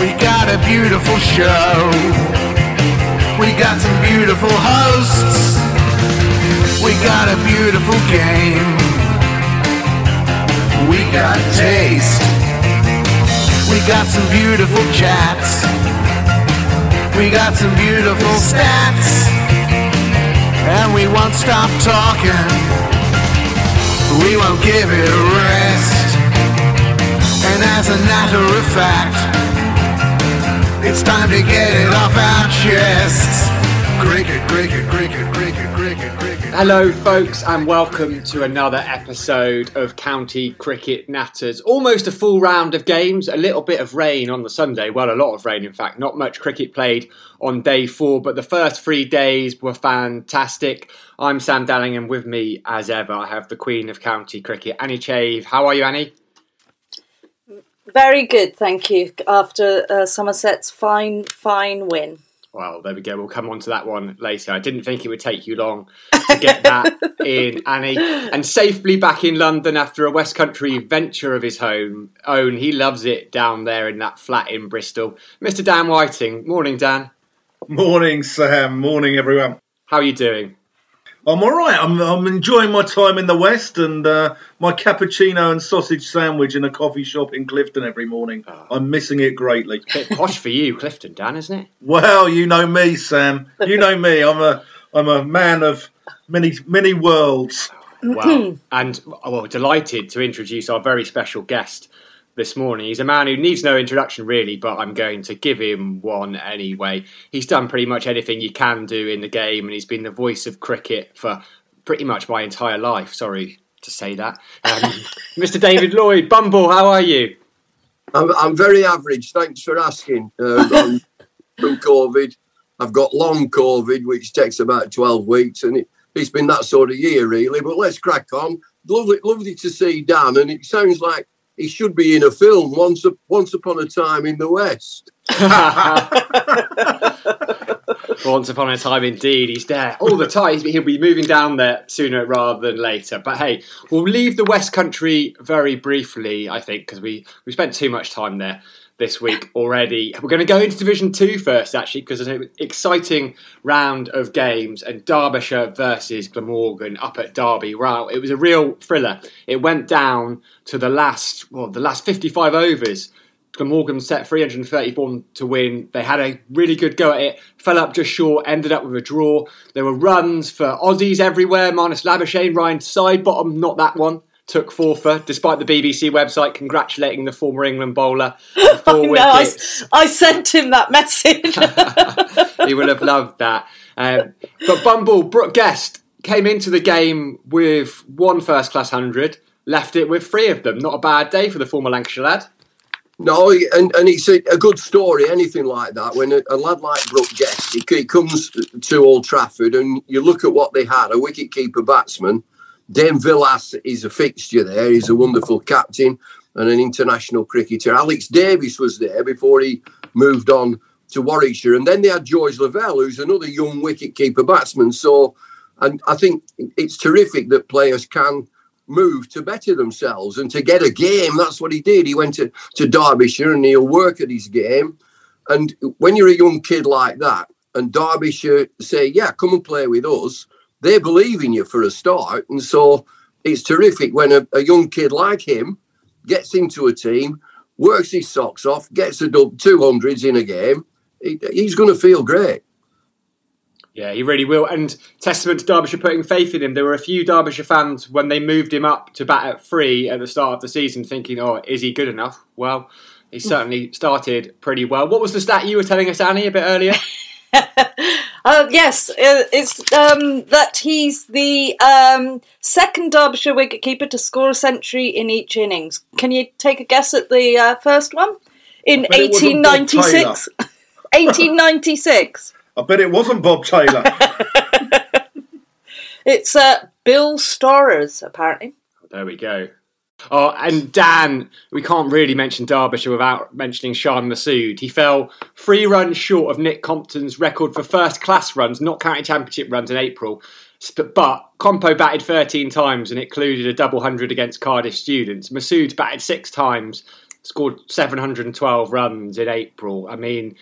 We got a beautiful show. We got some beautiful hosts. We got a beautiful game. We got taste. We got some beautiful chats. We got some beautiful stats. And we won't stop talking. We won't give it a rest. And as a matter of fact, it's time to get it off our chests. Cricket, cricket, cricket, cricket, cricket, cricket. Hello, folks, and welcome to another episode of County Cricket Natters. Almost a full round of games, a little bit of rain on the Sunday. Well, a lot of rain, in fact. Not much cricket played on day four, but the first three days were fantastic. I'm Sam Dallingham with me, as ever, I have the Queen of County Cricket, Annie Chave. How are you, Annie? Very good, thank you. After uh, Somerset's fine, fine win. Well, there we go. We'll come on to that one later. I didn't think it would take you long to get that in, Annie. And safely back in London after a West Country venture of his home own. He loves it down there in that flat in Bristol. Mr. Dan Whiting. Morning, Dan. Morning, Sam. Morning, everyone. How are you doing? I'm all right. I'm, I'm enjoying my time in the West and uh, my cappuccino and sausage sandwich in a coffee shop in Clifton every morning. Oh. I'm missing it greatly. Bit posh for you, Clifton, Dan, isn't it? Well, you know me, Sam. You know me. I'm a I'm a man of many many worlds. Well, and well, delighted to introduce our very special guest this morning. He's a man who needs no introduction, really, but I'm going to give him one anyway. He's done pretty much anything you can do in the game, and he's been the voice of cricket for pretty much my entire life. Sorry to say that. Um, Mr. David Lloyd, Bumble, how are you? I'm, I'm very average. Thanks for asking. I'm from COVID, I've got long COVID, which takes about 12 weeks, and it, it's been that sort of year, really. But let's crack on. Lovely, lovely to see Dan, and it sounds like he should be in a film. Once, once upon a time in the West. Once upon a time, indeed, he's there all the time. He'll be moving down there sooner rather than later. But hey, we'll leave the West Country very briefly, I think, because we we spent too much time there this week already. We're going to go into Division Two first, actually, because there's an exciting round of games and Derbyshire versus Glamorgan up at Derby. Wow, it was a real thriller. It went down to the last, well, the last 55 overs. Glamorgan set 334 to win. They had a really good go at it, fell up just short, ended up with a draw. There were runs for Aussies everywhere. Marnus Labuschagne, Ryan Sidebottom, not that one, took four for, despite the BBC website congratulating the former England bowler. for Four I know, I. I sent him that message. he would have loved that. Um, but Bumble, Brooke Guest, came into the game with one first class 100, left it with three of them. Not a bad day for the former Lancashire lad. No, and, and it's a, a good story, anything like that. When a, a lad like Brooke Guest, he, he comes to Old Trafford and you look at what they had a wicket keeper batsman. Dane Vilas is a fixture there. He's a wonderful captain and an international cricketer. Alex Davies was there before he moved on to Warwickshire, and then they had George Lavelle, who's another young wicket-keeper batsman. So, and I think it's terrific that players can move to better themselves and to get a game. That's what he did. He went to, to Derbyshire and he'll work at his game. And when you're a young kid like that, and Derbyshire say, "Yeah, come and play with us," they believe in you for a start, and so it's terrific when a, a young kid like him gets into a team, works his socks off, gets a dub, two hundreds in a game. He, he's going to feel great. Yeah, he really will. And testament to Derbyshire putting faith in him. There were a few Derbyshire fans when they moved him up to bat at three at the start of the season thinking, oh, is he good enough? Well, he certainly started pretty well. What was the stat you were telling us, Annie, a bit earlier? uh, yes, it's um, that he's the um, second Derbyshire wicketkeeper to score a century in each innings. Can you take a guess at the uh, first one? In I bet it wasn't Bob 1896. 1896. I bet it wasn't Bob Taylor. It's uh, Bill Storers, apparently. There we go. Oh, and Dan, we can't really mention Derbyshire without mentioning Shan Masood. He fell three runs short of Nick Compton's record for first class runs, not counting championship runs in April. But, Compo batted 13 times and included a double hundred against Cardiff students. Masood batted six times, scored 712 runs in April. I mean,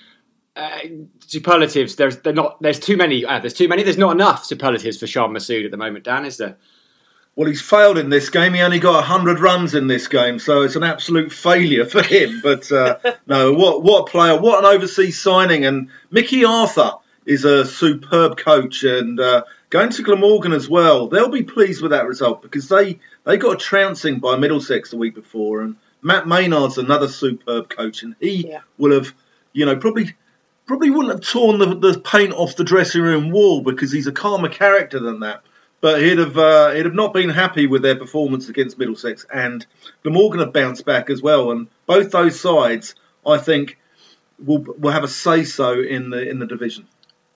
uh, superlatives. There's not. There's too many. Uh, there's too many. There's not enough superlatives for Shan Masood at the moment. Dan, is there? Well, he's failed in this game. He only got 100 runs in this game, so it's an absolute failure for him. But uh, no, what what a player, what an overseas signing. And Mickey Arthur is a superb coach, and uh, going to Glamorgan as well. They'll be pleased with that result because they they got a trouncing by Middlesex the week before, and Matt Maynard's another superb coach, and he Yeah. will have, you know, probably probably wouldn't have torn the, the paint off the dressing room wall because he's a calmer character than that. But he'd have uh, he'd have not been happy with their performance against Middlesex, and Glamorgan have bounced back as well. And both those sides, I think, will will have a say so in the in the division.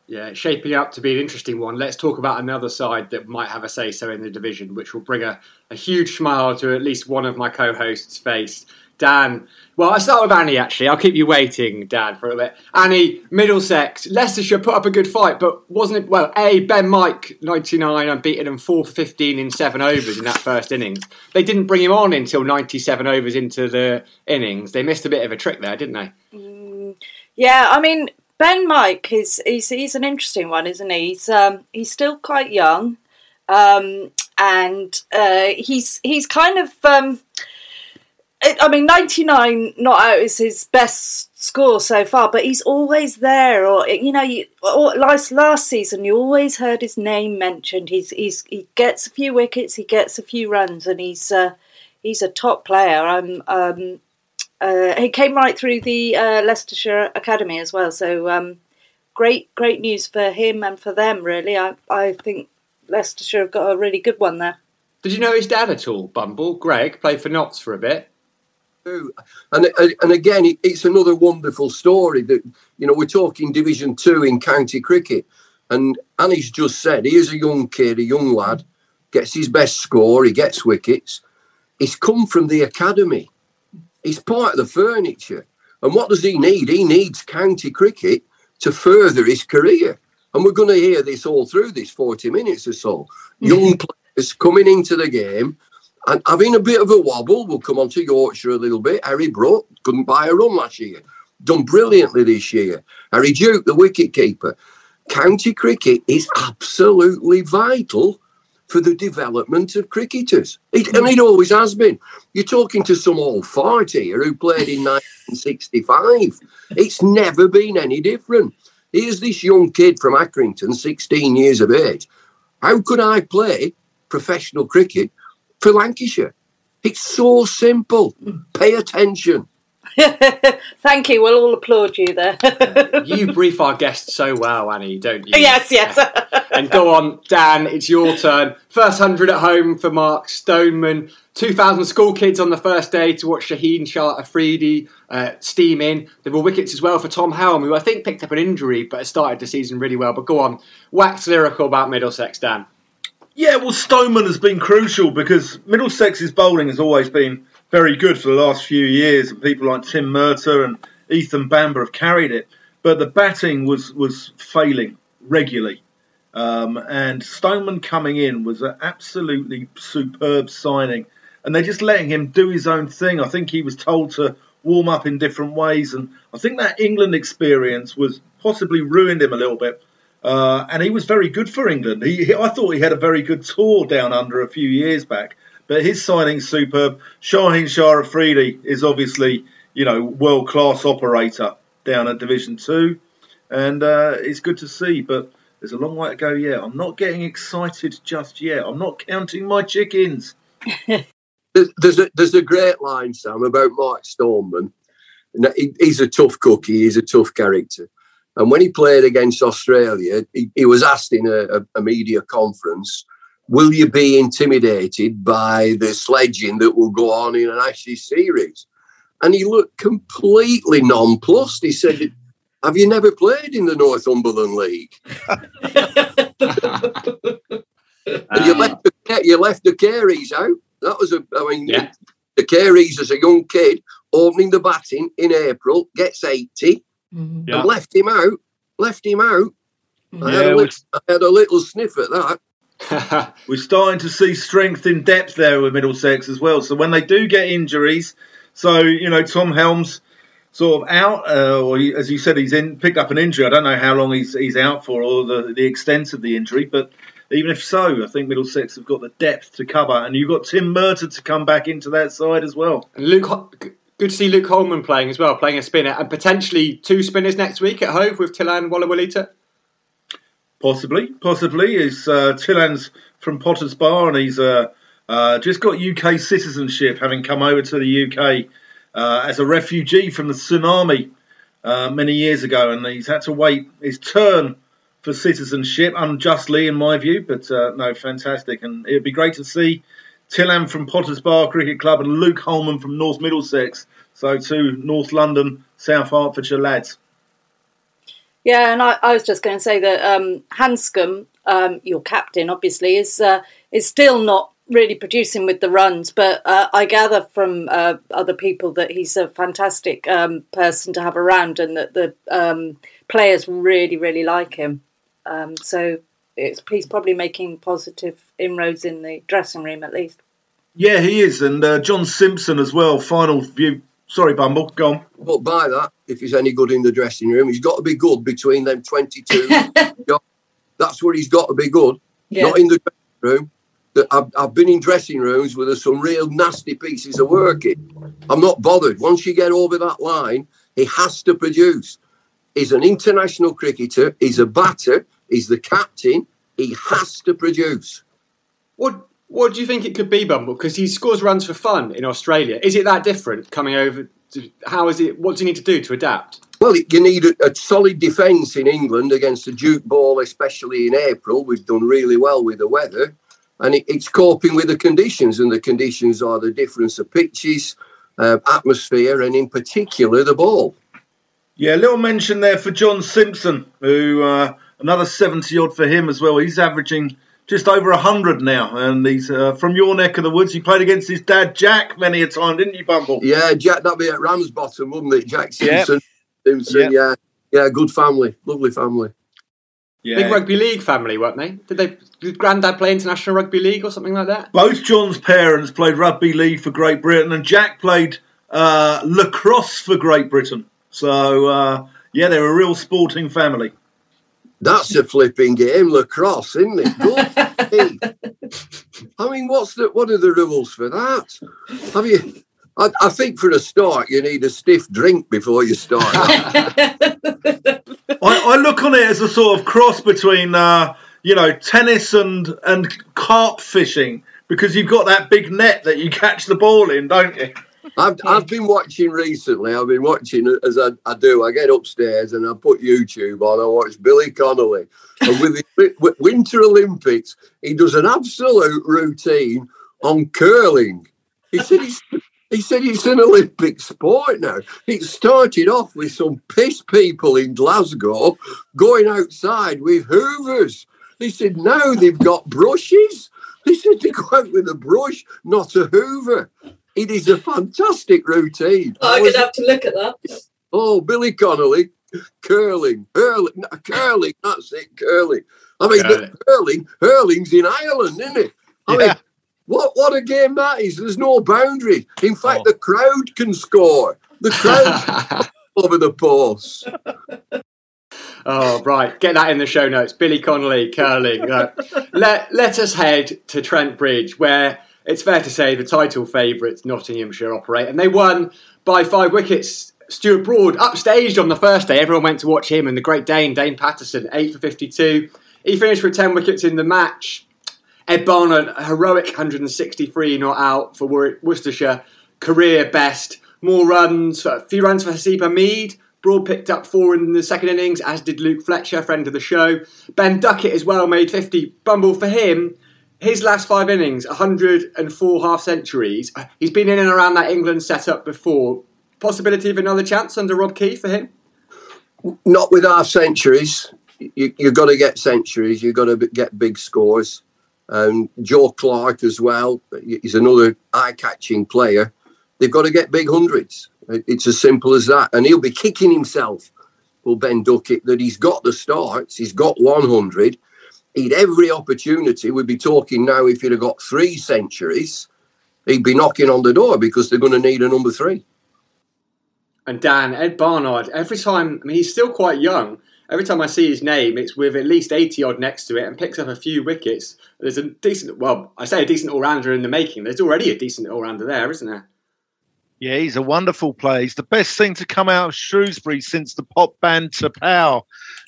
Yeah, shaping up to be an interesting one. Let's talk about another side that might have a say so in the division, which will bring a, a huge smile to at least one of my co hosts' face. Dan, well, I'll start with Annie actually. I'll keep you waiting, Dan, for a bit. Annie, Middlesex, Leicestershire put up a good fight, but wasn't it? Well, A, Ben Mike, 99, unbeaten and 4 for 15 in seven overs in that first innings. They didn't bring him on until 97 overs into the innings. They missed a bit of a trick there, didn't they? Yeah, I mean Ben Mike is he's he's an interesting one, isn't he? He's um, he's still quite young, um, and uh, he's he's kind of um, I I mean ninety nine not out is his best score so far, but he's always there. Or you know, you or last last season you always heard his name mentioned. He's he's he gets a few wickets, he gets a few runs, and he's uh, he's a top player. I'm um, uh, he came right through the uh, Leicestershire Academy as well. So um, great, great news for him and for them. Really, I I think Leicestershire have got a really good one there. Did you know his dad at all, Bumble? Greg played for Notts for a bit. And and again, it- it's another wonderful story that you know we're talking Division Two in county cricket, and Annie's just said here's a young kid, a young lad, gets his best score, he gets wickets. He's come from the academy. He's part of the furniture. And what does he need? He needs county cricket to further his career. And we're going to hear this all through this 40 minutes or so. Young players coming into the game and having a bit of a wobble. We'll come on to Yorkshire a little bit. Harry Brook couldn't buy a run last year. Done brilliantly this year. Harry Duke, the wicket keeper. County cricket is absolutely vital for the development of cricketers. It, and it always has been. You're talking to some old fart here who played in 1965. It's never been any different. Here's this young kid from Accrington, 16 years of age. How could I play professional cricket for Lancashire? It's so simple. Pay attention. Thank you. We'll all applaud you there. You brief our guests so well, Annie, don't you? yes, yes. And go on, Dan, it's your turn. First 100 at home for Mark Stoneman. 2,000 school kids on the first day to watch Shaheen Shah Afridi uh, steam in. There were wickets as well for Tom Helm, who I think picked up an injury but started the season really well. But go on, wax lyrical about Middlesex, Dan. Yeah, well, Stoneman has been crucial because Middlesex's bowling has always been very good for the last few years, and people like Tim Murtagh and Ethan Bamber have carried it. but the batting was was failing regularly. Um, and Stoneman coming in was an absolutely superb signing, and they're just letting him do his own thing. I think he was told to warm up in different ways, and I think that England experience was possibly ruined him a little bit. Uh, and he was very good for England. He, I thought he had a very good tour down under a few years back, but his signing's superb. Shaheen Shah Afridi is obviously, you know, world class operator down at Division Two, and uh, it's good to see. But there's a long way to go yet. I'm not getting excited just yet. I'm not counting my chickens. there's a there's a great line, Sam, about Mark Stoneman. He's a tough cookie. He's a tough character. And when he played against Australia, he, he was asked in a, a, media conference, "Will you be intimidated by the sledging that will go on in an Ashes series?" And he looked completely nonplussed. He said, "Have you never played in the Northumberland League?" you left the, you left the Careys out. That was a. I mean, yeah. the Careys as a young kid opening the batting in April gets 80 mm-hmm. yeah. and left him out. Left him out. Mm-hmm. I, had yeah, little, I had a little sniff at that. We're starting to see strength in depth there with Middlesex as well. So when they do get injuries, so you know Tom Helms sort of out, uh, or he, as you said, he's in picked up an injury. I don't know how long he's he's out for or the the extent of the injury, but even if so, I think Middlesex have got the depth to cover, and you've got Tim Murtagh to come back into that side as well. And Luke, good to see Luke Holman playing as well, playing a spinner, and potentially two spinners next week at Hove with Thilan Walallawita. Possibly, possibly. Is uh, Thilan's from Potters Bar, and he's uh, uh, just got UK citizenship, having come over to the UK uh, as a refugee from the tsunami uh, many years ago, and he's had to wait his turn for citizenship unjustly, in my view. But uh, no, fantastic, and it'd be great to see Thilan from Potters Bar Cricket Club and Luke Holman from North Middlesex. So two North London, South Hertfordshire lads. Yeah, and I, I was just going to say that um, Handscomb, um, your captain, obviously, is uh, is still not really producing with the runs, but uh, I gather from uh, other people that he's a fantastic um, person to have around, and that the um, players really, really like him. Um, so it's he's probably making positive inroads in the dressing room at least. Yeah, he is, and uh, John Simpson as well. Final view. Sorry, Bumble, go on. But by that, if he's any good in the dressing room, he's got to be good between them twenty-two. That's where he's got to be good, yeah. not in the dressing room. I've, I've been in dressing rooms where there's some real nasty pieces of work in. I'm not bothered. Once you get over that line, he has to produce. He's an international cricketer. He's a batter. He's the captain. He has to produce. What What do you think it could be, Bumble? Because he scores runs for fun in Australia. Is it that different coming over? To, how is it? What do you need to do to adapt? Well, you need a, a solid defence in England against a Duke ball, especially in April. We've done really well with the weather, and it, it's coping with the conditions. And the conditions are the difference of pitches, uh, atmosphere, and in particular the ball. Yeah, a little mention there for John Simpson, who uh, another 70 odd for him as well. He's averaging just over 100 now, and he's uh, from your neck of the woods. He played against his dad, Jack, many a time, didn't you, Bumble? Yeah, Jack, that'd be at Ramsbottom, wouldn't it? Jack Simpson. Yep. Simpson, yep. yeah. Yeah, good family, lovely family. Yeah. Big rugby league family, weren't they? Did they? Did Grandad play international rugby league or something like that? Both John's parents played rugby league for Great Britain, and Jack played uh, lacrosse for Great Britain. So uh, yeah, they're a real sporting family. That's a flipping game, lacrosse, isn't it? Good. I mean, what's the what are the rules for that? Have you? I, I, think for a start, you need a stiff drink before you start. I, I, look on it as a sort of cross between, uh, you know, tennis and and carp fishing because you've got that big net that you catch the ball in, don't you? I've, I've been watching recently. I've been watching as I, I, do. I get upstairs and I put YouTube on. I watch Billy Connolly. And with the Winter Olympics, he does an absolute routine on curling. He said he's, he said it's an Olympic sport now. It started off with some piss people in Glasgow going outside with hoovers. He said now they've got brushes. He said they go out with a brush, not a hoover. It is a fantastic routine. Oh, I'm going to have to look at that. Oh, Billy Connolly, curling, hurling, no, curling. That's it, curling. I mean, Curling. hurling, hurling's in Ireland, isn't it? I mean, what what a game that is! There's no boundary. In fact, Oh. the crowd can score. The crowd over the post. Oh, right. Get that in the show notes. Billy Connolly, curling. Uh, let, let us head to Trent Bridge, where it's fair to say the title favourites, Nottinghamshire, operate. And they won by five wickets. Stuart Broad upstaged on the first day. Everyone went to watch him and the great Dane, Dane Paterson, 8 for 52. He finished with 10 wickets in the match. Ed Barnard, a heroic 163 not out for Wor- Worcestershire, career best. More runs, a few runs for Haseeb Hameed. Broad picked up four in the second innings, as did Luke Fletcher, friend of the show. Ben Duckett as well made 50. Bumble for him, his last five innings, 104 half centuries. He's been in and around that England setup before. Possibility of another chance under Rob Key for him? Not with half centuries. You, you've got to get centuries. You've got to get big scores. Um, Joe Clarke as well. He's another eye-catching player. They've got to get big hundreds. It's as simple as that. And he'll be kicking himself, will Ben Duckett, that he's got the starts. He's got 100. He'd every opportunity. We'd be talking now if he'd have got three centuries, he'd be knocking on the door because they're going to need a number three. And Dan, Ed Barnard, every time, I mean, he's still quite young. Every time I see his name, it's with at least 80 odd next to it and picks up a few wickets. There's a decent, well, I say a decent all rounder in the making. There's already a decent all rounder there, isn't there? Yeah, he's a wonderful player. He's the best thing to come out of Shrewsbury since the pop band T'Pau.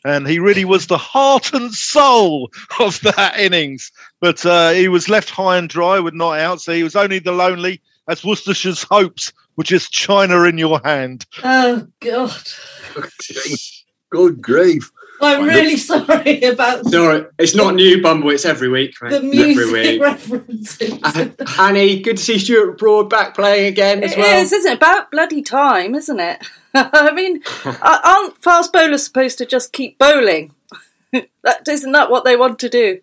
And he really was the heart and soul of that innings. But uh, he was left high and dry with not out, so he was only the lonely as Worcestershire's hopes were just china in your hand. Oh God, Good grief. I'm really sorry about No, it's not new, Bumble, it's every week. Mate. the Every music week. references. Uh, Annie, good to see Stuart Broad back playing again as It well. is, isn't it? About bloody time, isn't it? I mean, aren't fast bowlers supposed to just keep bowling? that isn't that what they want to do?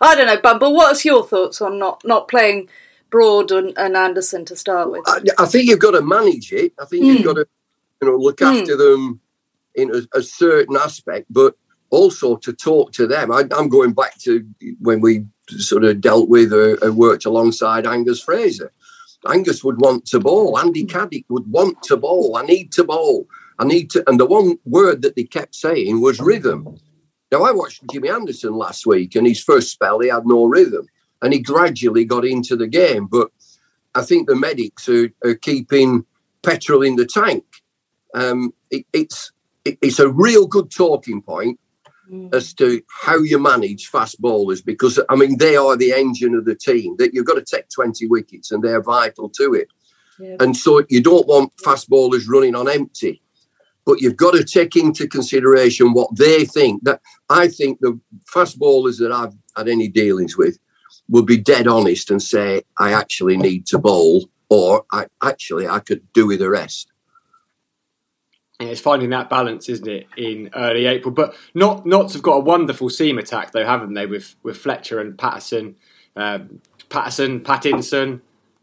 I don't know, Bumble. What's your thoughts on not not playing Broad and, and Anderson to start with? I, I think you've got to manage it. I think you've hmm. got to, you know, look hmm. after them in a, a certain aspect, but also to talk to them. I, I'm going back to when we sort of dealt with or, or worked alongside Angus Fraser. Angus would want to bowl. Andy hmm. Caddick would want to bowl. I need to bowl. I need to. And the one word that they kept saying was rhythm. Now, I watched Jimmy Anderson last week, and his first spell, he had no rhythm, and he gradually got into the game. But I think the medics are, are keeping petrol in the tank. Um, it, it's it, it's a real good talking point as to how you manage fast bowlers because I mean they are the engine of the team. That you've got to take twenty wickets, and they're vital to it. Yeah. And so you don't want fast bowlers running on empty. But you've got to take into consideration what they think. That I think the fast bowlers that I've had any dealings with will be dead honest and say, I actually need to bowl, or I actually I could do with the rest. It's finding that balance, isn't it, in early April? But not Notts have got a wonderful seam attack, though, haven't they? With with Fletcher and Paterson, um, Paterson, Pattinson,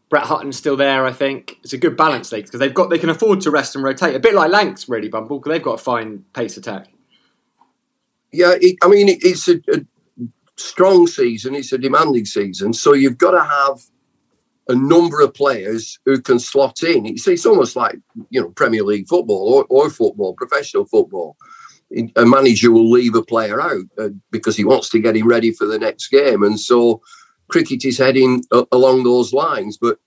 Brett Hutton's still there. I think it's a good balance league because they've got they can afford to rest and rotate a bit like Lancs really, Bumble, because they've got a fine pace attack. Yeah, it, I mean, it's a, a strong season. It's a demanding season, so you've got to have a number of players who can slot in. It's, it's almost like you know Premier League football or, or football, professional football. A manager will leave a player out uh, because he wants to get him ready for the next game, and so cricket is heading uh, along those lines. But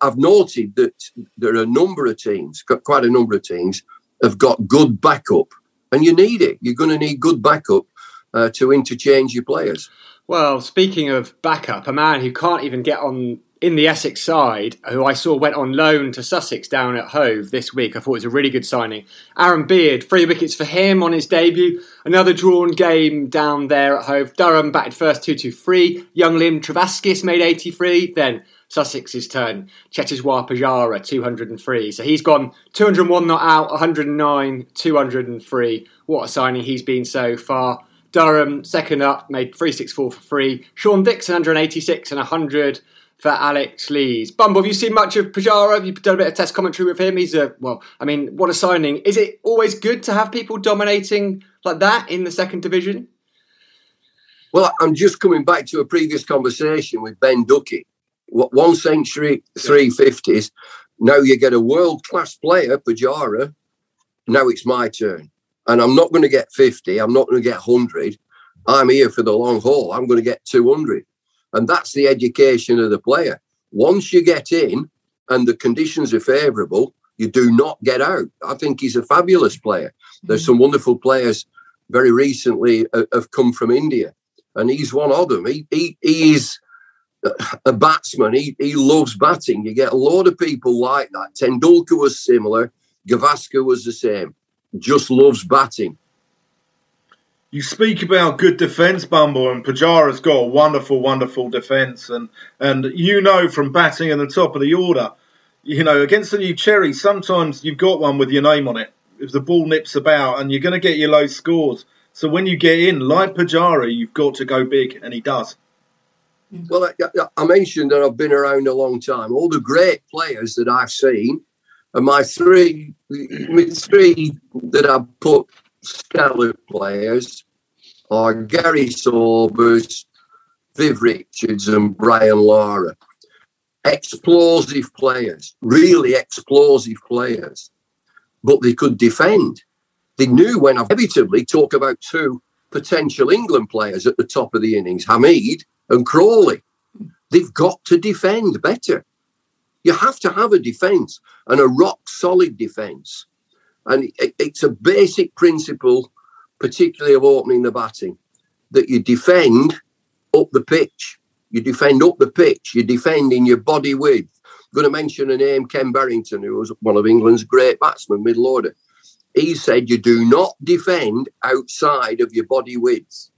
I've noted that there are a number of teams, quite a number of teams, have got good backup, and you need it. You're going to need good backup uh, to interchange your players. Well, speaking of backup, a man who can't even get on in the Essex side, who I saw went on loan to Sussex down at Hove this week. I thought it was a really good signing. Aaron Beard, three wickets for him on his debut. Another drawn game down there at Hove. Durham batted first 2 2 3. Young Liam Trevaskis made 83. Then Sussex's turn. Cheteshwar Pujara, 203. So he's gone 201 not out, 109, 203. What a signing he's been so far. Durham, second up, made 364 for free. Sean Dickson, 186 and 100 for Alex Lees. Bumble, have you seen much of Pujara? Have you done a bit of test commentary with him? He's a well, I mean, what a signing! Is it always good to have people dominating like that in the second division? Well, I'm just coming back to a previous conversation with Ben Ducky. One century, three fifties. Now you get a world class player, Pujara. Now it's my turn. And I'm not going to get 50. I'm not going to get 100. I'm here for the long haul. I'm going to get 200. And that's the education of the player. Once you get in and the conditions are favourable, you do not get out. I think he's a fabulous player. There's some wonderful players very recently uh, have come from India, and he's one of them. He, he, he is a batsman. He, he loves batting. You get a lot of people like that. Tendulkar was similar. Gavaskar was the same. Just loves batting. You speak about good defence, Bumble, and Pujara's got a wonderful, wonderful defence, and and you know from batting at the top of the order, you know against the new Cherry, sometimes you've got one with your name on it. If the ball nips about, and you're going to get your low scores. So when you get in, like Pajara, you've got to go big, and he does. Well, I, I, mentioned that I've been around a long time. All the great players that I've seen, and my three, my three that I've put stellar players are Garry Sobers, Viv Richards, and Brian Lara. Explosive players, really explosive players, but they could defend. They knew when inevitably talk about two potential England players at the top of the innings, Hameed and Crawley. They've got to defend better. You have to have a defence and a rock solid defence. And it's a basic principle, particularly of opening the batting, that you defend up the pitch. You defend up the pitch. You defend in your body width. I'm going to mention a name, Ken Barrington, who was one of England's great batsmen, middle order. He said you do not defend outside of your body width.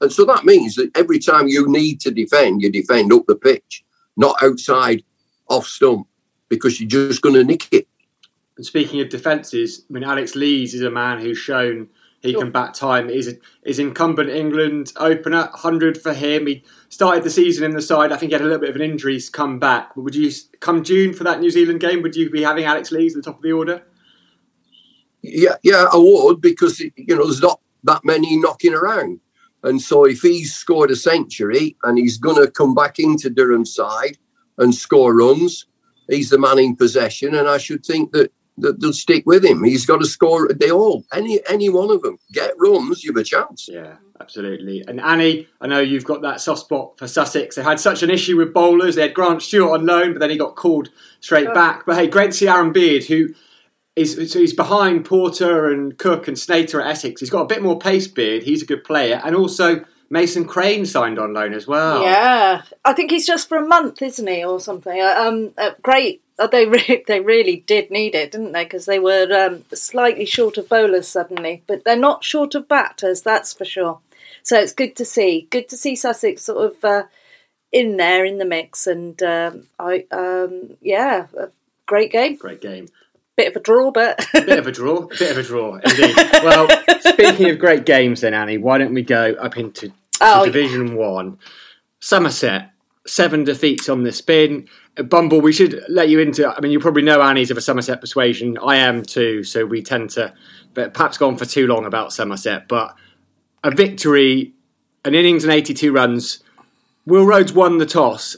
And so that means that every time you need to defend, you defend up the pitch, not outside off stump, because you're just going to nick it. And speaking of defences, I mean, Alex Lees is a man who's shown he can bat time. Is is incumbent England opener, hundred for him. He started the season in the side. I think he had a little bit of an injury to come back. But would you come June for that New Zealand game? Would you be having Alex Lees at the top of the order? Yeah, yeah, I would because you know there's not that many knocking around. And so if he's scored a century and he's going to come back into Durham's side and score runs, he's the man in possession. And I should think that, that they'll stick with him. He's got to score. They all, any any one of them, get runs, you've a chance. Yeah, absolutely. And Annie, I know you've got that soft spot for Sussex. They had such an issue with bowlers. They had Grant Stewart on loan, but then he got called straight oh. back. But hey, great to see Aaron Beard, who is He's, so he's behind Porter and Cook and Snater at Essex. He's got a bit more pace, Beard. He's a good player. And also, Mason Crane signed on loan as well. Yeah, I think he's just for a month, isn't he, or something? Uh, um, uh, great. Uh, they re- they really did need it, didn't they? Because they were um, slightly short of bowlers suddenly, but they're not short of batters, that's for sure. So it's good to see. Good to see Sussex sort of uh, in there in the mix, and um, I um, yeah, great game. Great game bit of a draw, but bit of a draw, bit of a draw, indeed. well, speaking of great games, then Annie, why don't we go up into oh, Division yeah. One, Somerset, seven defeats on the spin. Uh, Bumble, we should let you into. I mean, you probably know Annie's of a Somerset persuasion. I am too, so we tend to, but perhaps gone for too long about Somerset. But a victory, an innings and eighty-two runs. Will Rhodes won the toss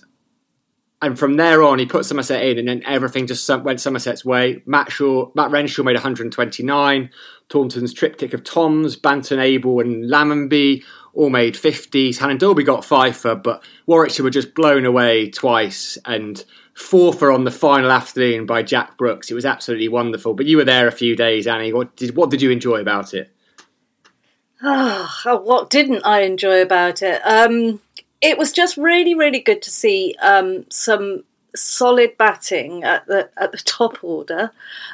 and from there on, he put Somerset in, and then everything just went Somerset's way. Matt Shaw, Matt Renshaw made 129. Taunton's triptych of Toms, Banton, Abell, and Lammonby all made 50s. Hannon Dalby got fifer, but Warwickshire were just blown away twice, and fourfer on the final afternoon by Jack Brooks. It was absolutely wonderful. But you were there a few days, Annie. What did what did you enjoy about it? Oh, what didn't I enjoy about it? Um, it was just really, really good to see um, some solid batting at the at the top order.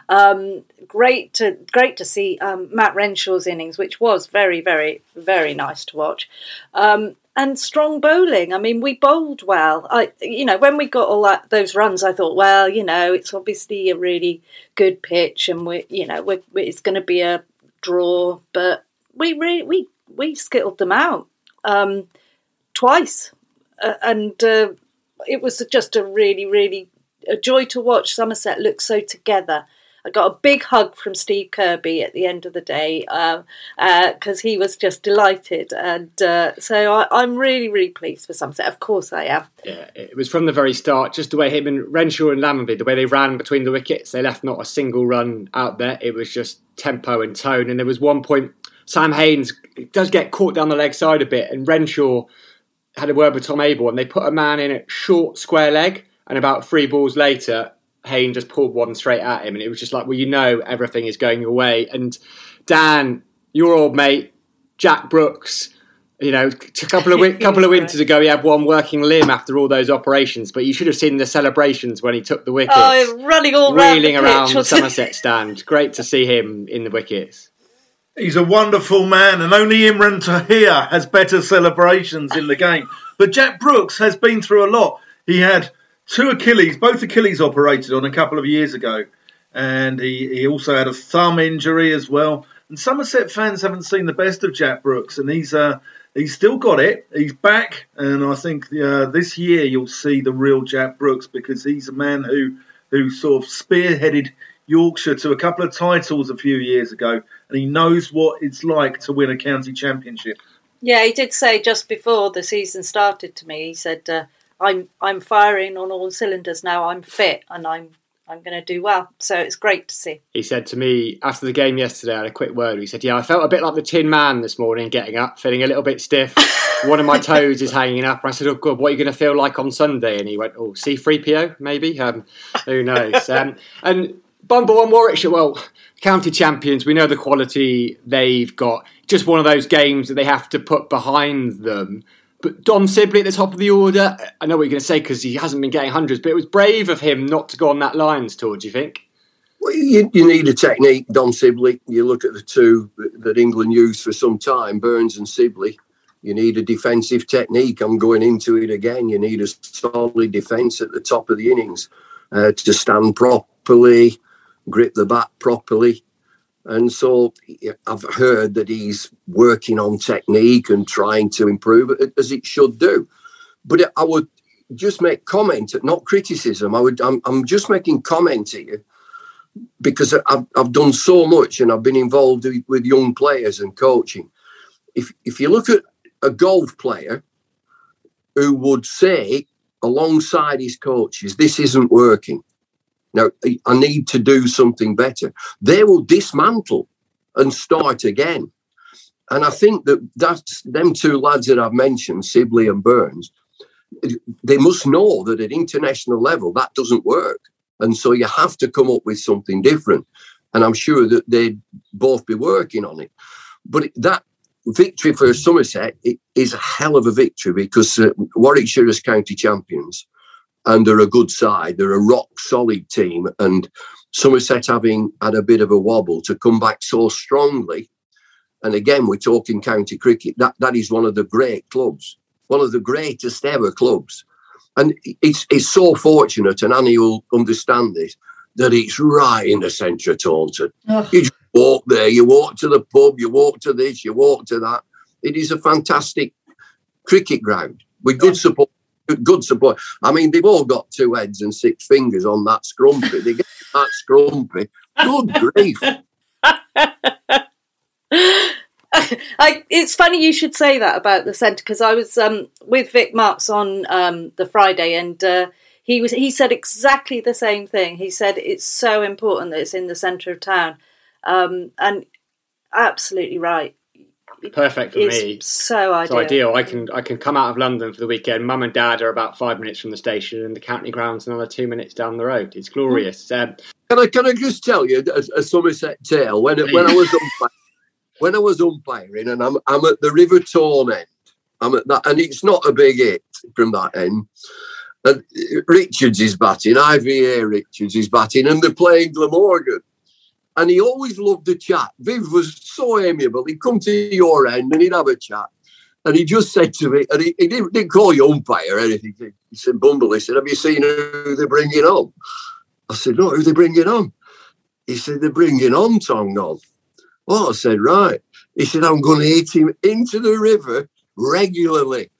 Um, great to great to see um, Matt Renshaw's innings, which was very, very, very nice to watch. Um, and strong bowling. I mean, we bowled well. I, you know, when we got all that those runs, I thought, well, you know, it's obviously a really good pitch, and we, you know, we're, it's going to be a draw. But we really we we skittled them out. Um, twice, uh, and uh, it was just a really, really a joy to watch Somerset look so together. I got a big hug from Steve Kirby at the end of the day because uh, uh, he was just delighted, and uh, so I, am really, really pleased for Somerset. Of course, I am. Yeah, it was from the very start, just the way him and Renshaw and Lammonby, the way they ran between the wickets, they left not a single run out there. It was just tempo and tone, and there was one point Sam Hain does get caught down the leg side a bit, and Renshaw had a word with Tom Abell and they put a man in at short square leg and about three balls later, Hain just pulled one straight at him, and it was just like, well, you know, everything is going your way. And Dan, your old mate, Jack Brooks, you know, a couple of couple of winters ago, he had one working limb after all those operations. But you should have seen the celebrations when he took the wickets. Oh, running all reeling around the, around the Somerset stand. Great to see him in the wickets. He's a wonderful man, and only Imran Tahir has better celebrations in the game. But Jack Brooks has been through a lot. He had two Achilles, both Achilles operated on a couple of years ago, and he, he also had a thumb injury as well. And Somerset fans haven't seen the best of Jack Brooks, and he's uh, he's still got it. He's back, and I think uh, this year you'll see the real Jack Brooks because he's a man who who sort of spearheaded Yorkshire to a couple of titles a few years ago, and he knows what it's like to win a county championship. Yeah, he did say just before the season started to me. He said. Uh, I'm I'm firing on all cylinders now. I'm fit and I'm I'm going to do well. So it's great to see. He said to me after the game yesterday, I had a quick word. He said, Yeah, I felt a bit like the Tin Man this morning getting up, feeling a little bit stiff. One of my toes is hanging up. I said, Oh, God, what are you going to feel like on Sunday? And he went, Oh, C3PO, maybe? Um, who knows? um, and Bumble and Warwickshire, well, county champions, we know the quality they've got. Just one of those games that they have to put behind them. But Dom Sibley at the top of the order, I know what you're going to say because he hasn't been getting hundreds, but it was brave of him not to go on that Lions tour, do you think? Well, you, you need a technique, Dom Sibley. You look at the two that England used for some time, Burns and Sibley. You need a defensive technique. I'm going into it again. You need a solid defence at the top of the innings uh, to stand properly, grip the bat properly, and so I've heard that he's working on technique and trying to improve it as it should do. But I would just make comment, not criticism. I would. I'm, I'm just making comment here because I've, I've done so much and I've been involved with young players and coaching. If if you look at a golf player who would say alongside his coaches, this isn't working. Now, I need to do something better. They will dismantle and start again. And I think that that's them two lads that I've mentioned, Sibley and Burns, they must know that at international level that doesn't work. And so you have to come up with something different. And I'm sure that they'd both be working on it. But that victory for Somerset is a hell of a victory because uh, Warwickshire is county champions and they're a good side. They're a rock solid team. And Somerset having had a bit of a wobble to come back so strongly. And again, we're talking county cricket. That that is one of the great clubs, one of the greatest ever clubs. And it's it's so fortunate, and Annie will understand this, that it's right in the centre of Taunton. Oh. You just walk there, you walk to the pub, you walk to this, you walk to that. It is a fantastic cricket ground with good yeah. support good support. I mean, they've all got two heads and six fingers on that scrumpy. They get that scrumpy. Good grief. I, it's funny you should say that about the centre because I was um, with Vic Marks on um, the Friday and uh, he was he said exactly the same thing. He said it's so important that it's in the centre of town, um, and absolutely right perfect for me. So ideal. So ideal. I can I can come out of London for the weekend. Mum and Dad are about five minutes from the station, and the county ground's another two minutes down the road. It's glorious. Mm. Um, can I can I just tell you a, a Somerset tale? When when I was umpiring, when I was umpiring, and I'm I'm at the River Tone end. I'm at that, and it's not a big hit from that end. And Richards is batting, IVA Richards is batting, and they're playing Glamorgan and he always loved the chat. Viv was so amiable. He'd come to your end and he'd have a chat. And he just said to me, and he, he didn't, didn't, call you umpire or anything. He said, Bumble, he said, have you seen who they're bringing on? I said, no, who they bringing on? He said, they're bringing on Tom. Well, I said, right. He said, I'm going to hit him into the river regularly.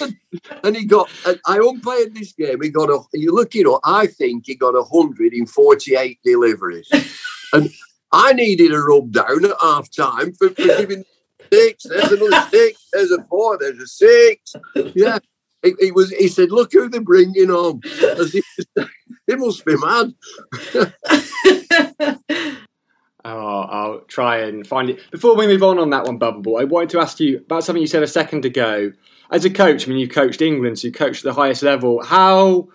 and he got. I umpired this game. He got a. You look it up. I think he got a hundred in forty-eight deliveries, and I needed a rub down at half time for, for giving six. There's another six. There's a four. There's a six. Yeah. He, he was. He said, "Look who they're bringing on." He, he must be mad. Oh, I'll try and find it. Before we move on on that one, Bumble, I wanted to ask you about something you said a second ago. As a coach, I mean, you've coached England, so you coached at the highest level. How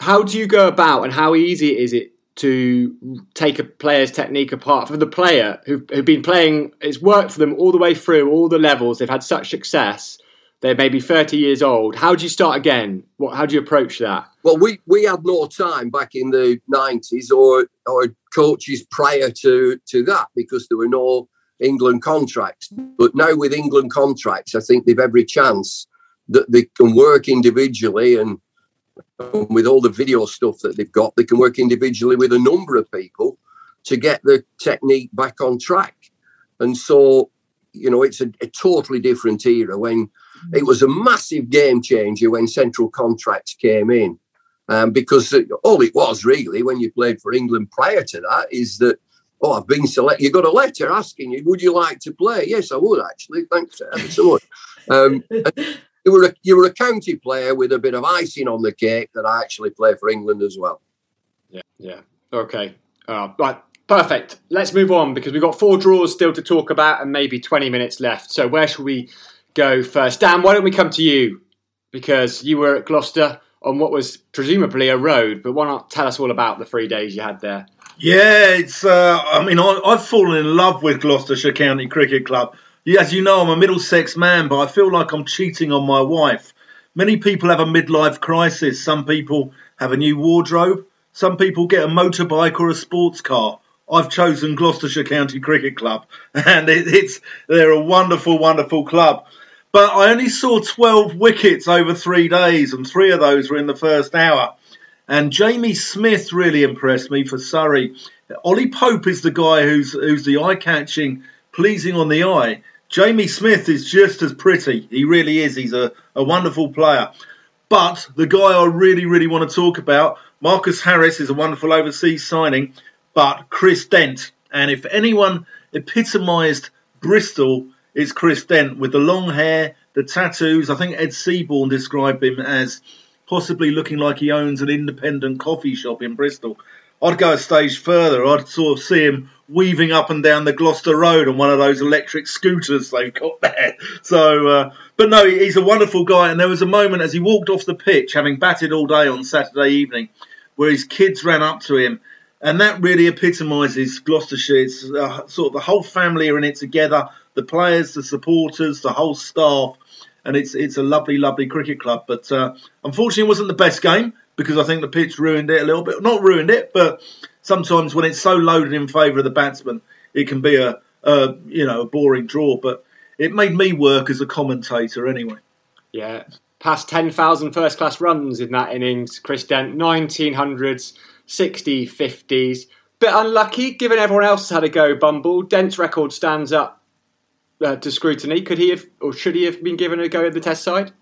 how do you go about, and how easy is it to take a player's technique apart for the player who've, who've been playing? It's worked for them all the way through, all the levels. They've had such success. They're maybe thirty years old. How do you start again? What? How do you approach that? Well, we, we had no time back in the nineties or or coaches prior to to that because there were no England contracts. But now with England contracts, I think they've every chance that they can work individually and with all the video stuff that they've got, they can work individually with a number of people to get the technique back on track. And so, you know, it's a, a totally different era when it was a massive game changer when central contracts came in. Um, because all it was really when you played for England prior to that is that, oh, I've been selected. You got a letter asking you, would you like to play? Yes, I would actually. Thanks ever so much. Um, you were a, you were a county player with a bit of icing on the cake that I actually play for England as well. Yeah, yeah. Okay. Uh, right. Perfect. Let's move on because we've got four draws still to talk about and maybe 20 minutes left. So where should we go first? Dan, why don't we come to you? Because you were at Gloucester on what was presumably a road, but why not tell us all about the three days you had there? Yeah, it's. Uh, I mean, I, I've fallen in love with Gloucestershire County Cricket Club. As you know, I'm a Middlesex man, but I feel like I'm cheating on my wife. Many people have a midlife crisis. Some people have a new wardrobe. Some people get a motorbike or a sports car. I've chosen Gloucestershire County Cricket Club, and it, it's they're a wonderful, wonderful club. But I only saw 12 wickets over three days, and three of those were in the first hour. And Jamie Smith really impressed me for Surrey. Ollie Pope is the guy who's who's the eye-catching, pleasing on the eye. Jamie Smith is just as pretty. He really is. He's a, a wonderful player. But the guy I really, really want to talk about, Marcus Harris, is a wonderful overseas signing. But Chris Dent, and if anyone epitomised Bristol it's Chris Dent with the long hair, the tattoos. I think Ed Seaborn described him as possibly looking like he owns an independent coffee shop in Bristol. I'd go a stage further. I'd sort of see him weaving up and down the Gloucester Road on one of those electric scooters they've got there. So, uh, but no, he's a wonderful guy. And there was a moment as he walked off the pitch, having batted all day on Saturday evening, where his kids ran up to him. And that really epitomises Gloucestershire. It's uh, sort of the whole family are in it together the players, the supporters, the whole staff, and it's it's a lovely, lovely cricket club. But uh, unfortunately, it wasn't the best game because I think the pitch ruined it a little bit. Not ruined it, but sometimes when it's so loaded in favour of the batsman, it can be a, a you know a boring draw. But it made me work as a commentator anyway. Yeah, past 10,000 first class runs in that innings. Chris Dent, 1900s, 60, 50s. Bit unlucky given everyone else had a go, Bumble. Dent's record stands up uh, to scrutiny. Could he have, or should he have been given a go at the test side?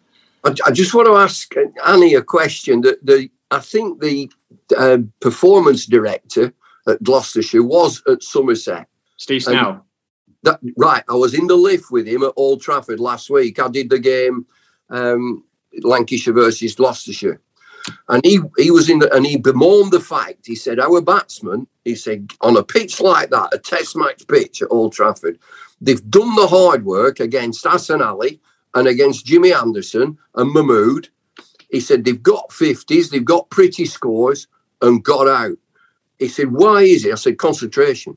I, I just want to ask Annie a question. That the I think the uh, performance director at Gloucestershire was at Somerset. Steve Snell. That, right, I was in the lift with him at Old Trafford last week. I did the game um, Lancashire versus Gloucestershire. And he, he was in the, and he bemoaned the fact. He said, Our batsmen, he said, on a pitch like that, a test match pitch at Old Trafford, They've done the hard work against Hassan Ali and against Jimmy Anderson and Mahmood. He said they've got 50s, they've got pretty scores and got out. He said, Why is it? I said, Concentration.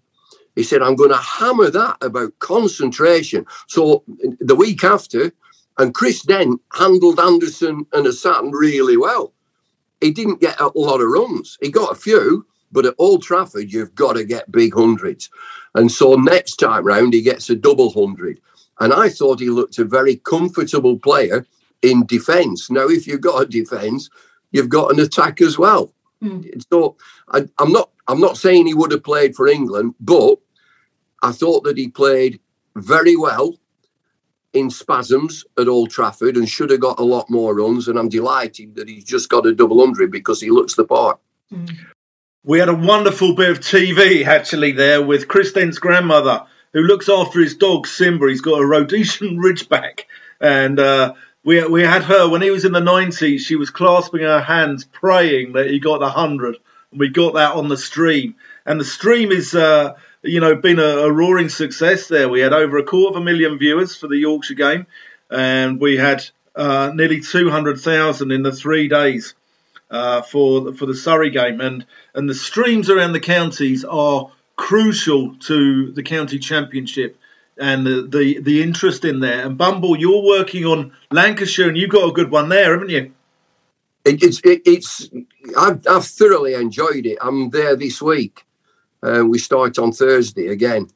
He said, I'm going to hammer that about concentration. So the week after, and Chris Dent handled Anderson and Hassan really well. He didn't get a lot of runs. He got a few, but at Old Trafford, you've got to get big hundreds. And so next time round, he gets a double hundred. And I thought he looked a very comfortable player in defence. Now, if you've got a defence, you've got an attack as well. Mm. So I, I'm not I'm not saying he would have played for England, but I thought that he played very well. in spasms at Old Trafford and should have got a lot more runs. And I'm delighted that he's just got a double hundred because he looks the part. We had a wonderful bit of TV actually there with Chris Dent's grandmother, who looks after his dog Simba. He's got a Rhodesian Ridgeback, and uh, we we had her when he was in the nineties. She was clasping her hands, praying that he got the hundred, and we got that on the stream. And the stream is, uh, you know, been a, a roaring success. There, we had over a quarter of a million viewers for the Yorkshire game, and we had uh, nearly two hundred thousand in the three days uh, for for the Surrey game, and and the streams around the counties are crucial to the county championship and the, the the interest in there. And Bumble, you're working on Lancashire, and you've got a good one there, haven't you? It, it's it, it's I've, I've thoroughly enjoyed it. I'm there this week. Uh, we start on Thursday again,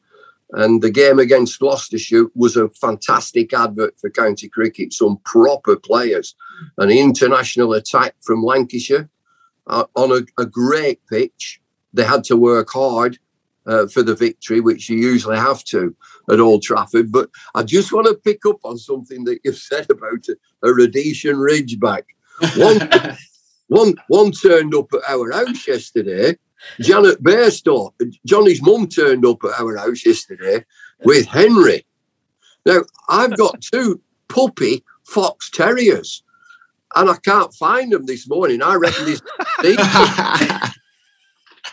and the game against Gloucestershire was a fantastic advert for county cricket. Some proper players, an international attack from Lancashire uh, on a, a great pitch. They had to work hard uh, for the victory, which you usually have to at Old Trafford. But I just want to pick up on something that you've said about a, a Rhodesian Ridgeback. One, one, one turned up at our house yesterday. Janet Bairstow, Jonny's mum turned up at our house yesterday with Henry. Now, I've got two puppy fox terriers and I can't find them this morning. I reckon this.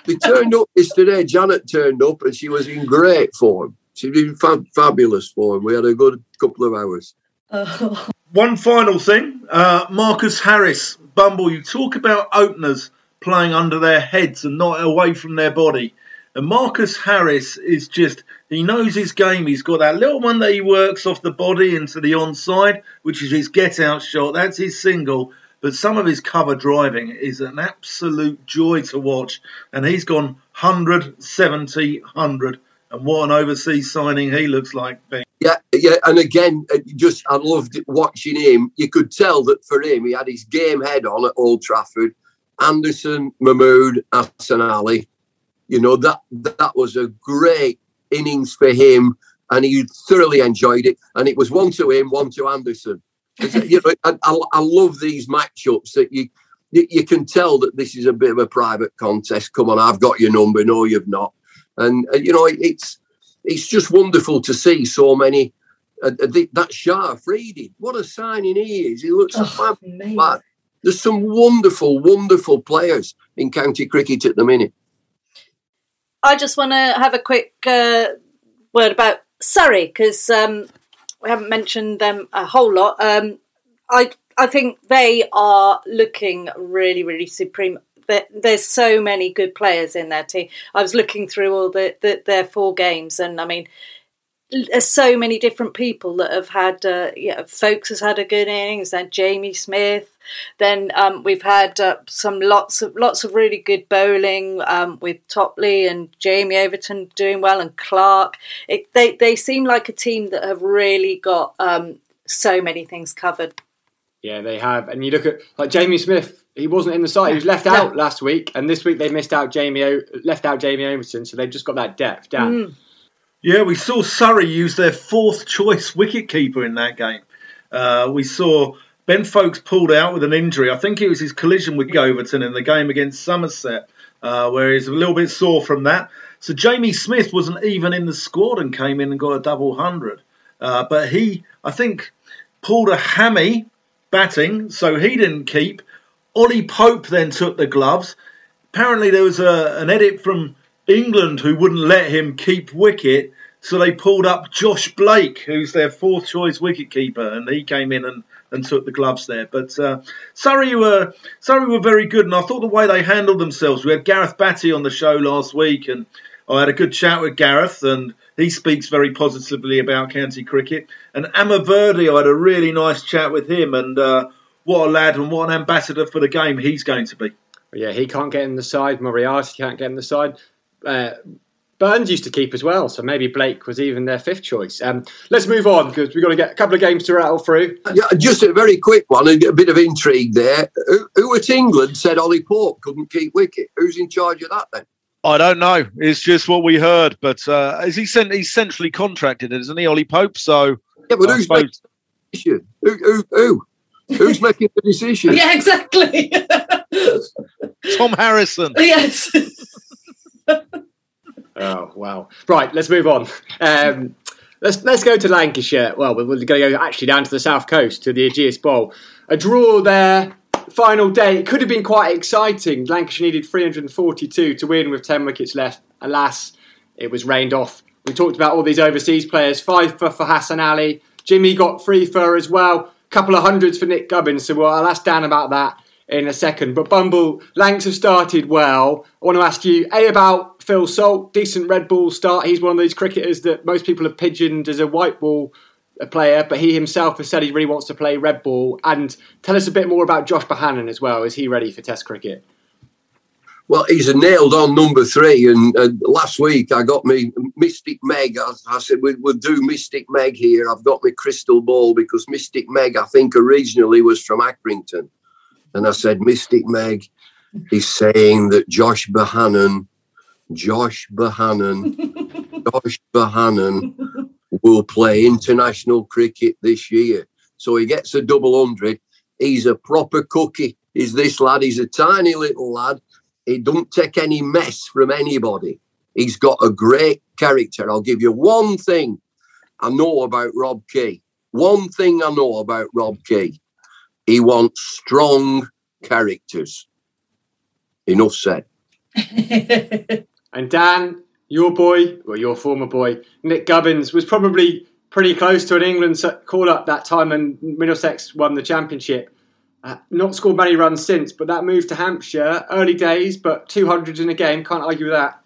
They turned up yesterday. Janet turned up and she was in great form. She was in fab- fabulous form. We had a good couple of hours. One final thing, uh, Marcus Harris, Bumble. You talk about openers playing under their heads and not away from their body. And Marcus Harris is just, he knows his game. He's got that little one that he works off the body into the onside, which is his get out shot. That's his single. But some of his cover driving is an absolute joy to watch. And he's gone 100, 70, 100. And what an overseas signing he looks like. Ben. Yeah, yeah, and again, uh, just I loved watching him. You could tell that for him, he had his game head on at Old Trafford. Anderson, Mahmood, Hassan Ali, you know that that was a great innings for him, and he thoroughly enjoyed it. And it was one to him, one to Anderson. You know, I, I, I, love these matchups that you, you, you can tell that this is a bit of a private contest. Come on, I've got your number. No, you've not. And uh, you know, it's it's just wonderful to see so many. Uh, uh that Shah Freedy, what a signing he is! He looks oh, fabulous. There's some wonderful, wonderful players in county cricket at the minute. I just want to have a quick uh, word about Surrey because um, we haven't mentioned them a whole lot. Um, I I think they are looking really really supreme. There's so many good players in their team. I was looking through all the, the their four games, and I mean, there's so many different people that have had. Uh, yeah, Foakes has had a good innings, and Jamie Smith, then um, we've had uh, some lots of lots of really good bowling um, with Topley and Jamie Overton doing well, and Clark. It, they they seem like a team that have really got um, so many things covered. Yeah, they have. And you look at like Jamie Smith. He wasn't in the side. He was left out last week, and this week they missed out Jamie o- left out Jamie Overton, so they've just got that depth down. Mm. Yeah, we saw Surrey use their fourth choice wicketkeeper in that game. Uh, we saw Ben Foakes pulled out with an injury. I think it was his collision with Overton in the game against Somerset, uh, where he's a little bit sore from that. So Jamie Smith wasn't even in the squad and came in and got a double hundred. Uh, but he, I think, pulled a hammy batting, so he didn't keep. Ollie Pope then took the gloves. Apparently, there was a, an edit from England who wouldn't let him keep wicket, so they pulled up Josh Blake, who's their fourth choice wicketkeeper, and he came in and and took the gloves there. But uh, Surrey were Surrey were very good, and I thought the way they handled themselves. We had Gareth Batty on the show last week, and I had a good chat with Gareth, and he speaks very positively about county cricket. And Amar Virdi, I had a really nice chat with him, and uh, what a lad and what an ambassador for the game he's going to be. Yeah, he can't get in the side. Moriarty can't get in the side. Uh, Burns used to keep as well, so maybe Blake was even their fifth choice. Um, let's move on because we've got to get a couple of games to rattle through. Yeah, just a very quick one, and a bit of intrigue there. Who, who at England said Ollie Pope couldn't keep wicket? Who's in charge of that then? I don't know. It's just what we heard, but uh, is he sent? He's centrally contracted, isn't he, Ollie Pope? So Yeah, but I who's suppose- making the decision? Who, who, who? Who's making the decision? Yeah, exactly. Tom Harrison. yes. Oh wow! Right, let's move on. Um, let's let's go to Lancashire. Well, we're, going to go actually down to the south coast to the Ageas Bowl. A draw there. Final day. It could have been quite exciting. Lancashire needed 342 to win with 10 wickets left. Alas, it was rained off. We talked about all these overseas players. Five for, for Hassan Ali. Jimmy got three for as well. Couple of hundreds for Nick Gubbins. So well, I'll ask Dan about that in a second. But Bumble, Lancs have started well. I want to ask you, A, about Phil Salt. Decent red ball start. He's one of those cricketers that most people have pigeoned as a white ball player, but he himself has said he really wants to play red ball. And tell us a bit more about Josh Bohannon as well. Is he ready for Test cricket? Well, he's a nailed on number three. And last week I got me Mystic Meg. I, I said, we, we'll do Mystic Meg here. I've got my crystal ball because Mystic Meg, I think originally was from Accrington. And I said, Mystic Meg is saying that Josh Bohannon, Josh Bohannon, Josh Bohannon will play international cricket this year. So he gets a double hundred. He's a proper cookie. Is this lad? He's a tiny little lad. He don't take any mess from anybody. He's got a great character. I'll give you one thing I know about Rob Key. One thing I know about Rob Key. He wants strong characters. Enough said. And Dan, your boy, or your former boy, Nick Gubbins, was probably pretty close to an England call up that time when Middlesex won the championship. Uh, not scored many runs since, but that move to Hampshire, early days, but 200 in a game, can't argue with that.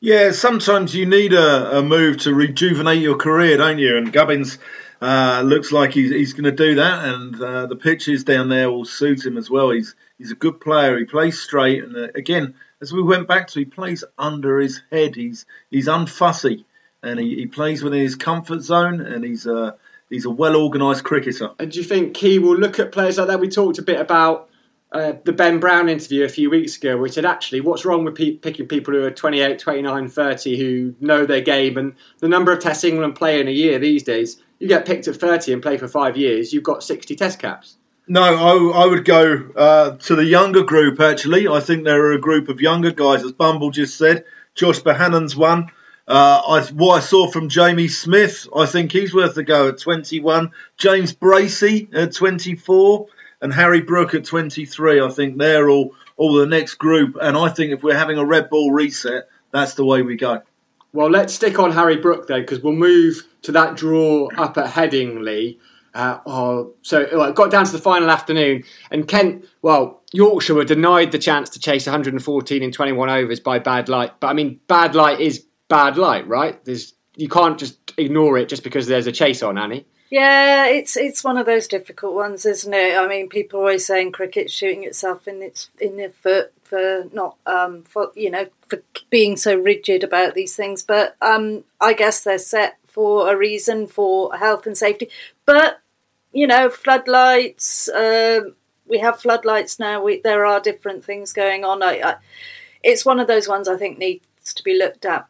Yeah, sometimes you need a, a move to rejuvenate your career, don't you? And Gubbins uh, looks like he's, he's going to do that, and uh, the pitches down there will suit him as well. He's he's a good player. He plays straight, and uh, again, as we went back to, he plays under his head. He's he's unfussy, and he, he plays within his comfort zone, and he's a he's a well organised cricketer. And do you think Key will look at players like that? We talked a bit about uh, the Ben Brown interview a few weeks ago, he said, actually, what's wrong with pe- picking people who are 28, 29, 30 who know their game? And the number of tests England play in a year these days, you get picked at 30 and play for five years, you've got 60 test caps. No, I, I would go uh, to the younger group, actually. I think there are a group of younger guys, as Bumble just said. Josh Bohannon's one. Uh, I, what I saw from Jamie Smith, I think he's worth a go at 21. James Bracey at 24 and Harry Brook at 23. I think they're all, all the next group. And I think if we're having a red ball reset, that's the way we go. Well, let's stick on Harry Brook then, because we'll move to that draw up at Headingley. Uh, oh, so it got down to the final afternoon, and Kent, well, Yorkshire were denied the chance to chase 114 in 21 overs by bad light. But I mean, bad light is bad light, right? There's you can't just ignore it just because there's a chase on, Annie. Yeah, it's it's one of those difficult ones, isn't it? I mean, people are always saying cricket's shooting itself in its in the foot for not um for you know for being so rigid about these things, but um I guess they're set for a reason for health and safety. But you know, floodlights. Um, we have floodlights now. We, there are different things going on. I, I, it's one of those ones I think needs to be looked at.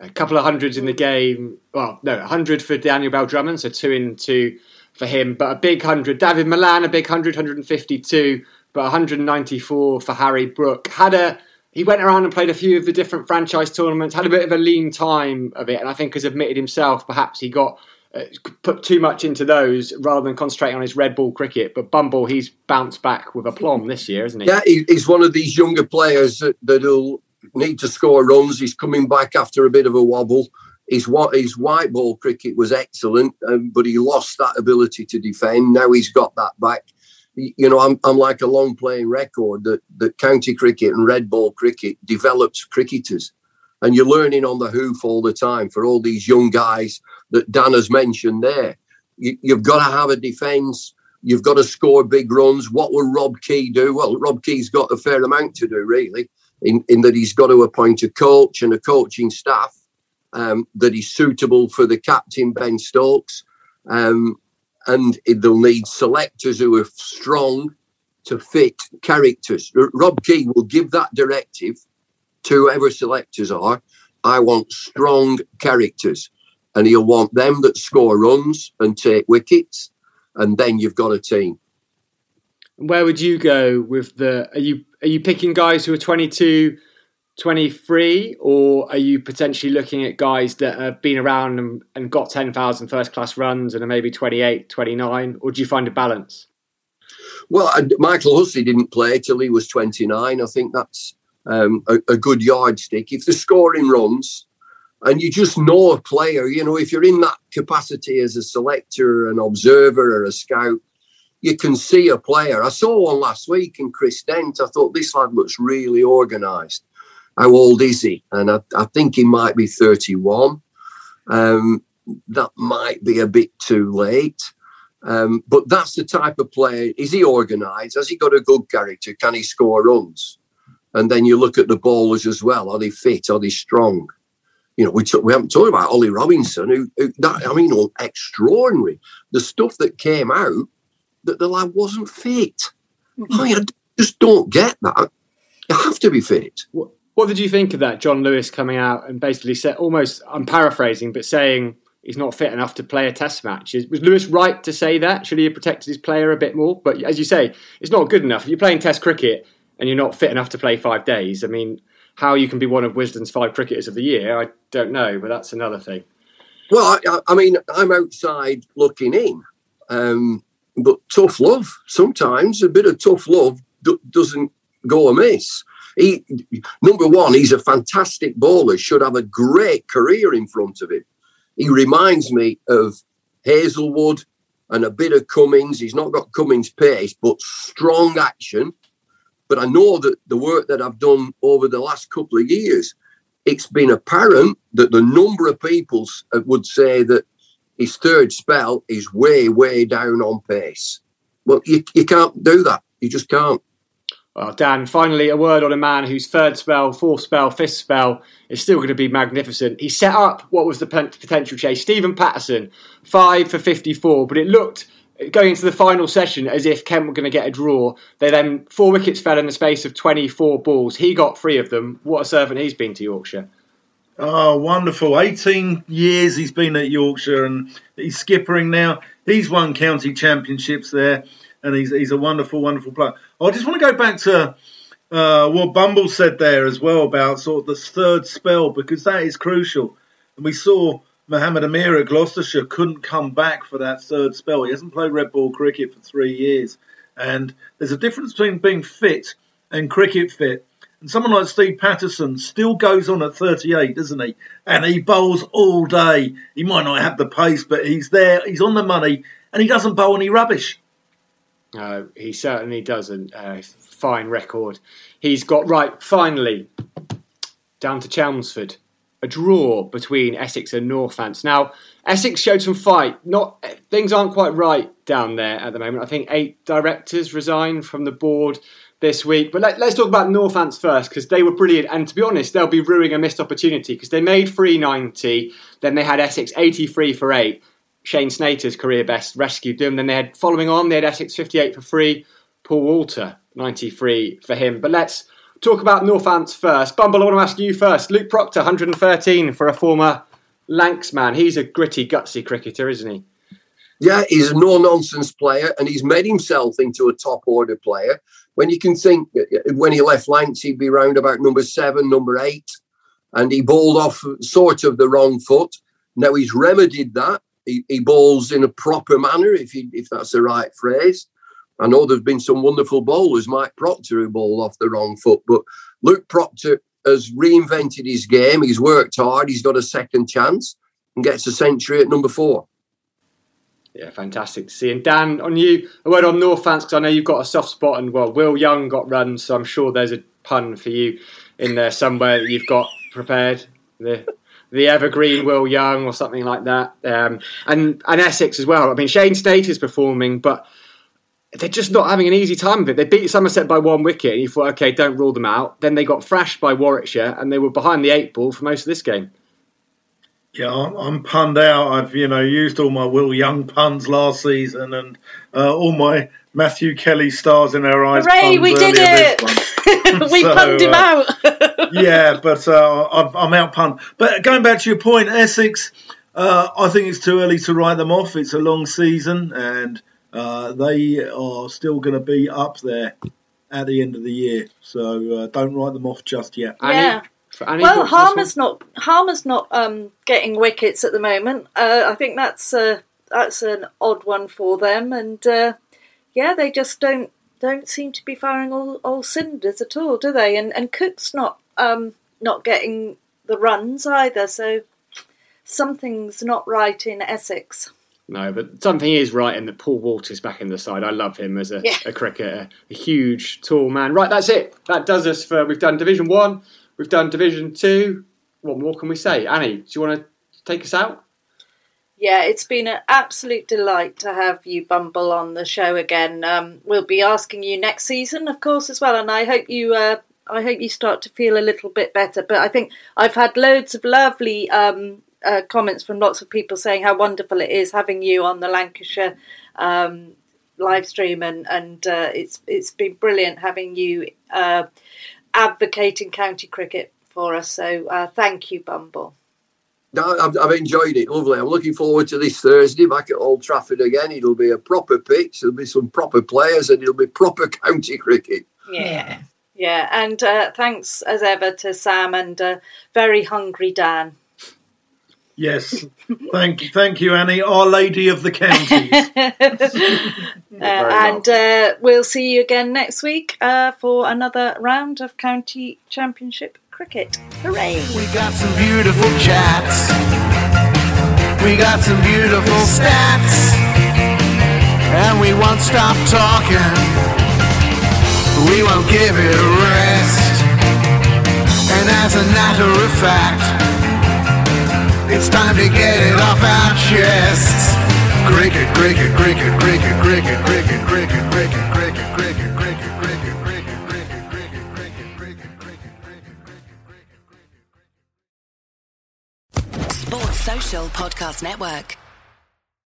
A couple of hundreds in the game. Well, no, a 100 for Daniel Bell Drummond, so two in two for him. But a big 100. Dawid Malan, a big 100, 152, but 194 for Harry Brook. Had a he went around and played a few of the different franchise tournaments, had a bit of a lean time of it, and I think has admitted himself perhaps he got uh, put too much into those rather than concentrating on his red ball cricket. But Bumble, he's bounced back with aplomb this year, isn't he? Yeah, he's one of these younger players that, that'll need to score runs. He's coming back after a bit of a wobble. His his white ball cricket was excellent, um, but he lost that ability to defend. Now he's got that back. You know, I'm, I'm like a long playing record that, that county cricket and red ball cricket develops cricketers. And you're learning on the hoof all the time for all these young guys that Dan has mentioned there. You, you've got to have a defence. You've got to score big runs. What will Rob Key do? Well, Rob Key's got a fair amount to do, really, in, in that he's got to appoint a coach and a coaching staff um, that is suitable for the captain, Ben Stokes. Um, and they'll need selectors who are strong to fit characters. Rob Key will give that directive to whoever selectors are. I want strong characters. and he'll want them that score runs and take wickets, and then you've got a team. Where would you go with the? Are you are you picking guys who are 22, 23, or are you potentially looking at guys that have been around and, and got 10,000 first class runs and are maybe 28, 29, or do you find a balance? Well, Michael Hussey didn't play till he was 29. I think that's um, a, a, good yardstick. If the scoring runs, and you just know a player, you know, if you're in that capacity as a selector, an observer, or a scout, you can see a player. I saw one last week in Chris Dent. I thought this lad looks really organised. How old is he? And I, I think he might be 31. Um, that might be a bit too late. Um, but that's the type of player. Is he organised? Has he got a good character? Can he score runs? And then you look at the bowlers as well. Are they fit? Are they strong? You know, we, t- we haven't talked about Ollie Robinson, who, who that, I mean, extraordinary. The stuff that came out that the lad wasn't fit. I mean, I just don't get that. You have to be fit. What, what did you think of that, Jon Lewis coming out and basically said, almost, I'm paraphrasing, but saying he's not fit enough to play a test match. Was Lewis right to say that? Should he have protected his player a bit more? But as you say, it's not good enough. If you're playing test cricket and you're not fit enough to play five days, I mean, how you can be one of Wisden's five cricketers of the year, I don't know, but that's another thing. Well, I, I mean, I'm outside looking in, um, but tough love sometimes, a bit of tough love d- doesn't go amiss. He, number one, he's a fantastic bowler, should have a great career in front of him. He reminds me of Hazlewood and a bit of Cummins. He's not got Cummins' pace, but strong action. But I know that the work that I've done over the last couple of years, it's been apparent that the number of people uh, would say that his third spell is way, way down on pace. Well, you, you can't do that. You just can't. Well, Dan, finally, a word on a man whose third spell, fourth spell, fifth spell is still going to be magnificent. He set up what was the potential chase. Steven Patterson, five for 54, but it looked going into the final session as if Kent were going to get a draw. They then, four wickets fell in the space of 24 balls. He got three of them. What a servant he's been to Yorkshire. Oh, wonderful. 18 years he's been at Yorkshire and he's skippering now. He's won county championships there and he's, he's a wonderful, wonderful player. I just want to go back to uh, what Bumble said there as well about sort of the third spell because that is crucial. And we saw Mohamed Amir at Gloucestershire couldn't come back for that third spell. He hasn't played red ball cricket for three years. And there's a difference between being fit and cricket fit. And someone like Steve Patterson still goes on at 38, doesn't he? And he bowls all day. He might not have the pace, but he's there. He's on the money, and he doesn't bowl any rubbish. Uh, he certainly doesn't. Uh, fine record. He's got right. Finally, down to Chelmsford, a draw between Essex and Northants. Now, Essex showed some fight. Not things aren't quite right down there at the moment. I think eight directors resigned from the board this week. But let, us talk about Northants first because they were brilliant. And to be honest, they'll be ruining a missed opportunity because they made 390, then they had Essex 83 for eight. Shane Snater's career best rescued them. Then they had following on, they had Essex 58 for 3. Paul Walter 93 for him. But let's talk about Northants first. Bumble, I want to ask you first. Luke Procter 113 for a former Lancs man. He's a gritty, gutsy cricketer, isn't he? Yeah, he's a no nonsense player and he's made himself into a top order player. When you can think when he left Lancs, he'd be round about number seven, number eight, and he bowled off sort of the wrong foot. Now he's remedied that he, he bowls in a proper manner, if he, if that's the right phrase. I know there's been some wonderful bowlers, Mike Procter, who bowled off the wrong foot, but Luke Procter has reinvented his game. He's worked hard. He's got a second chance and gets a century at number four. Yeah, fantastic to see. And Dan, on you, a word on Northants because I know you've got a soft spot, and well, Will Young got run, so I'm sure there's a pun for you in there somewhere that you've got prepared. The the evergreen Will Young or something like that, um, and and Essex as well. I mean, Shane Snater is performing, but they're just not having an easy time of it. They beat Somerset by one wicket, and you thought, okay, don't rule them out. Then they got thrashed by Warwickshire, and they were behind the eight ball for most of this game. Yeah, I'm, I'm punned out. I've you know used all my Will Young puns last season, and uh, all my Matthew Kelly stars in our eyes. Hooray, we did it! we so, punned him uh, out. yeah, but uh, I'm, I'm out pun. But going back to your point, Essex, Uh, I think it's too early to write them off. It's a long season, and uh, they are still going to be up there at the end of the year. So uh, don't write them off just yet. Yeah. Well? Harmer's not Harmer's not um, getting wickets at the moment. Uh, I think that's uh, that's an odd one for them, and uh, yeah, they just don't don't seem to be firing all, all cylinders at all, do they? And and Cook's not um, not getting the runs either, so something's not right in Essex. No, but something is right in that Paul Walters back in the side. I love him as a, Yeah. a cricketer, a huge, tall man. Right, that's it. That does us for. We've done Division One, we've done Division Two. What more can we say? Annie, do you want to take us out? Yeah, it's been an absolute delight to have you, Bumble, on the show again. Um, we'll be asking you next season, of course, as well, and I hope you. Uh, I hope you start to feel a little bit better. But I think I've had loads of lovely um, uh, comments from lots of people saying how wonderful it is having you on the Lancashire um, live stream, and and uh, it's it's been brilliant having you uh, advocating county cricket for us. So uh, thank you, Bumble. No, I've, I've enjoyed it. Lovely. I'm looking forward to this Thursday back at Old Trafford again. It'll be a proper pitch. There'll be some proper players, and it'll be proper county cricket. Yeah. Yeah, and uh, thanks as ever to Sam and uh, very hungry Dan. Yes, thank you, thank you, Annie, Our Lady of the Counties. Uh, and uh, we'll see you again next week uh, for another round of county championship cricket. Hooray! We got some beautiful chats. We got some beautiful stats. And we won't stop talking. We won't give it a rest. And as a matter of fact, it's time to get it off our chests. Cricket, cricket, cricket, cricket, cricket, cricket, cricket, cricket, cricket, cricket, cricket, cricket, Podcast Network.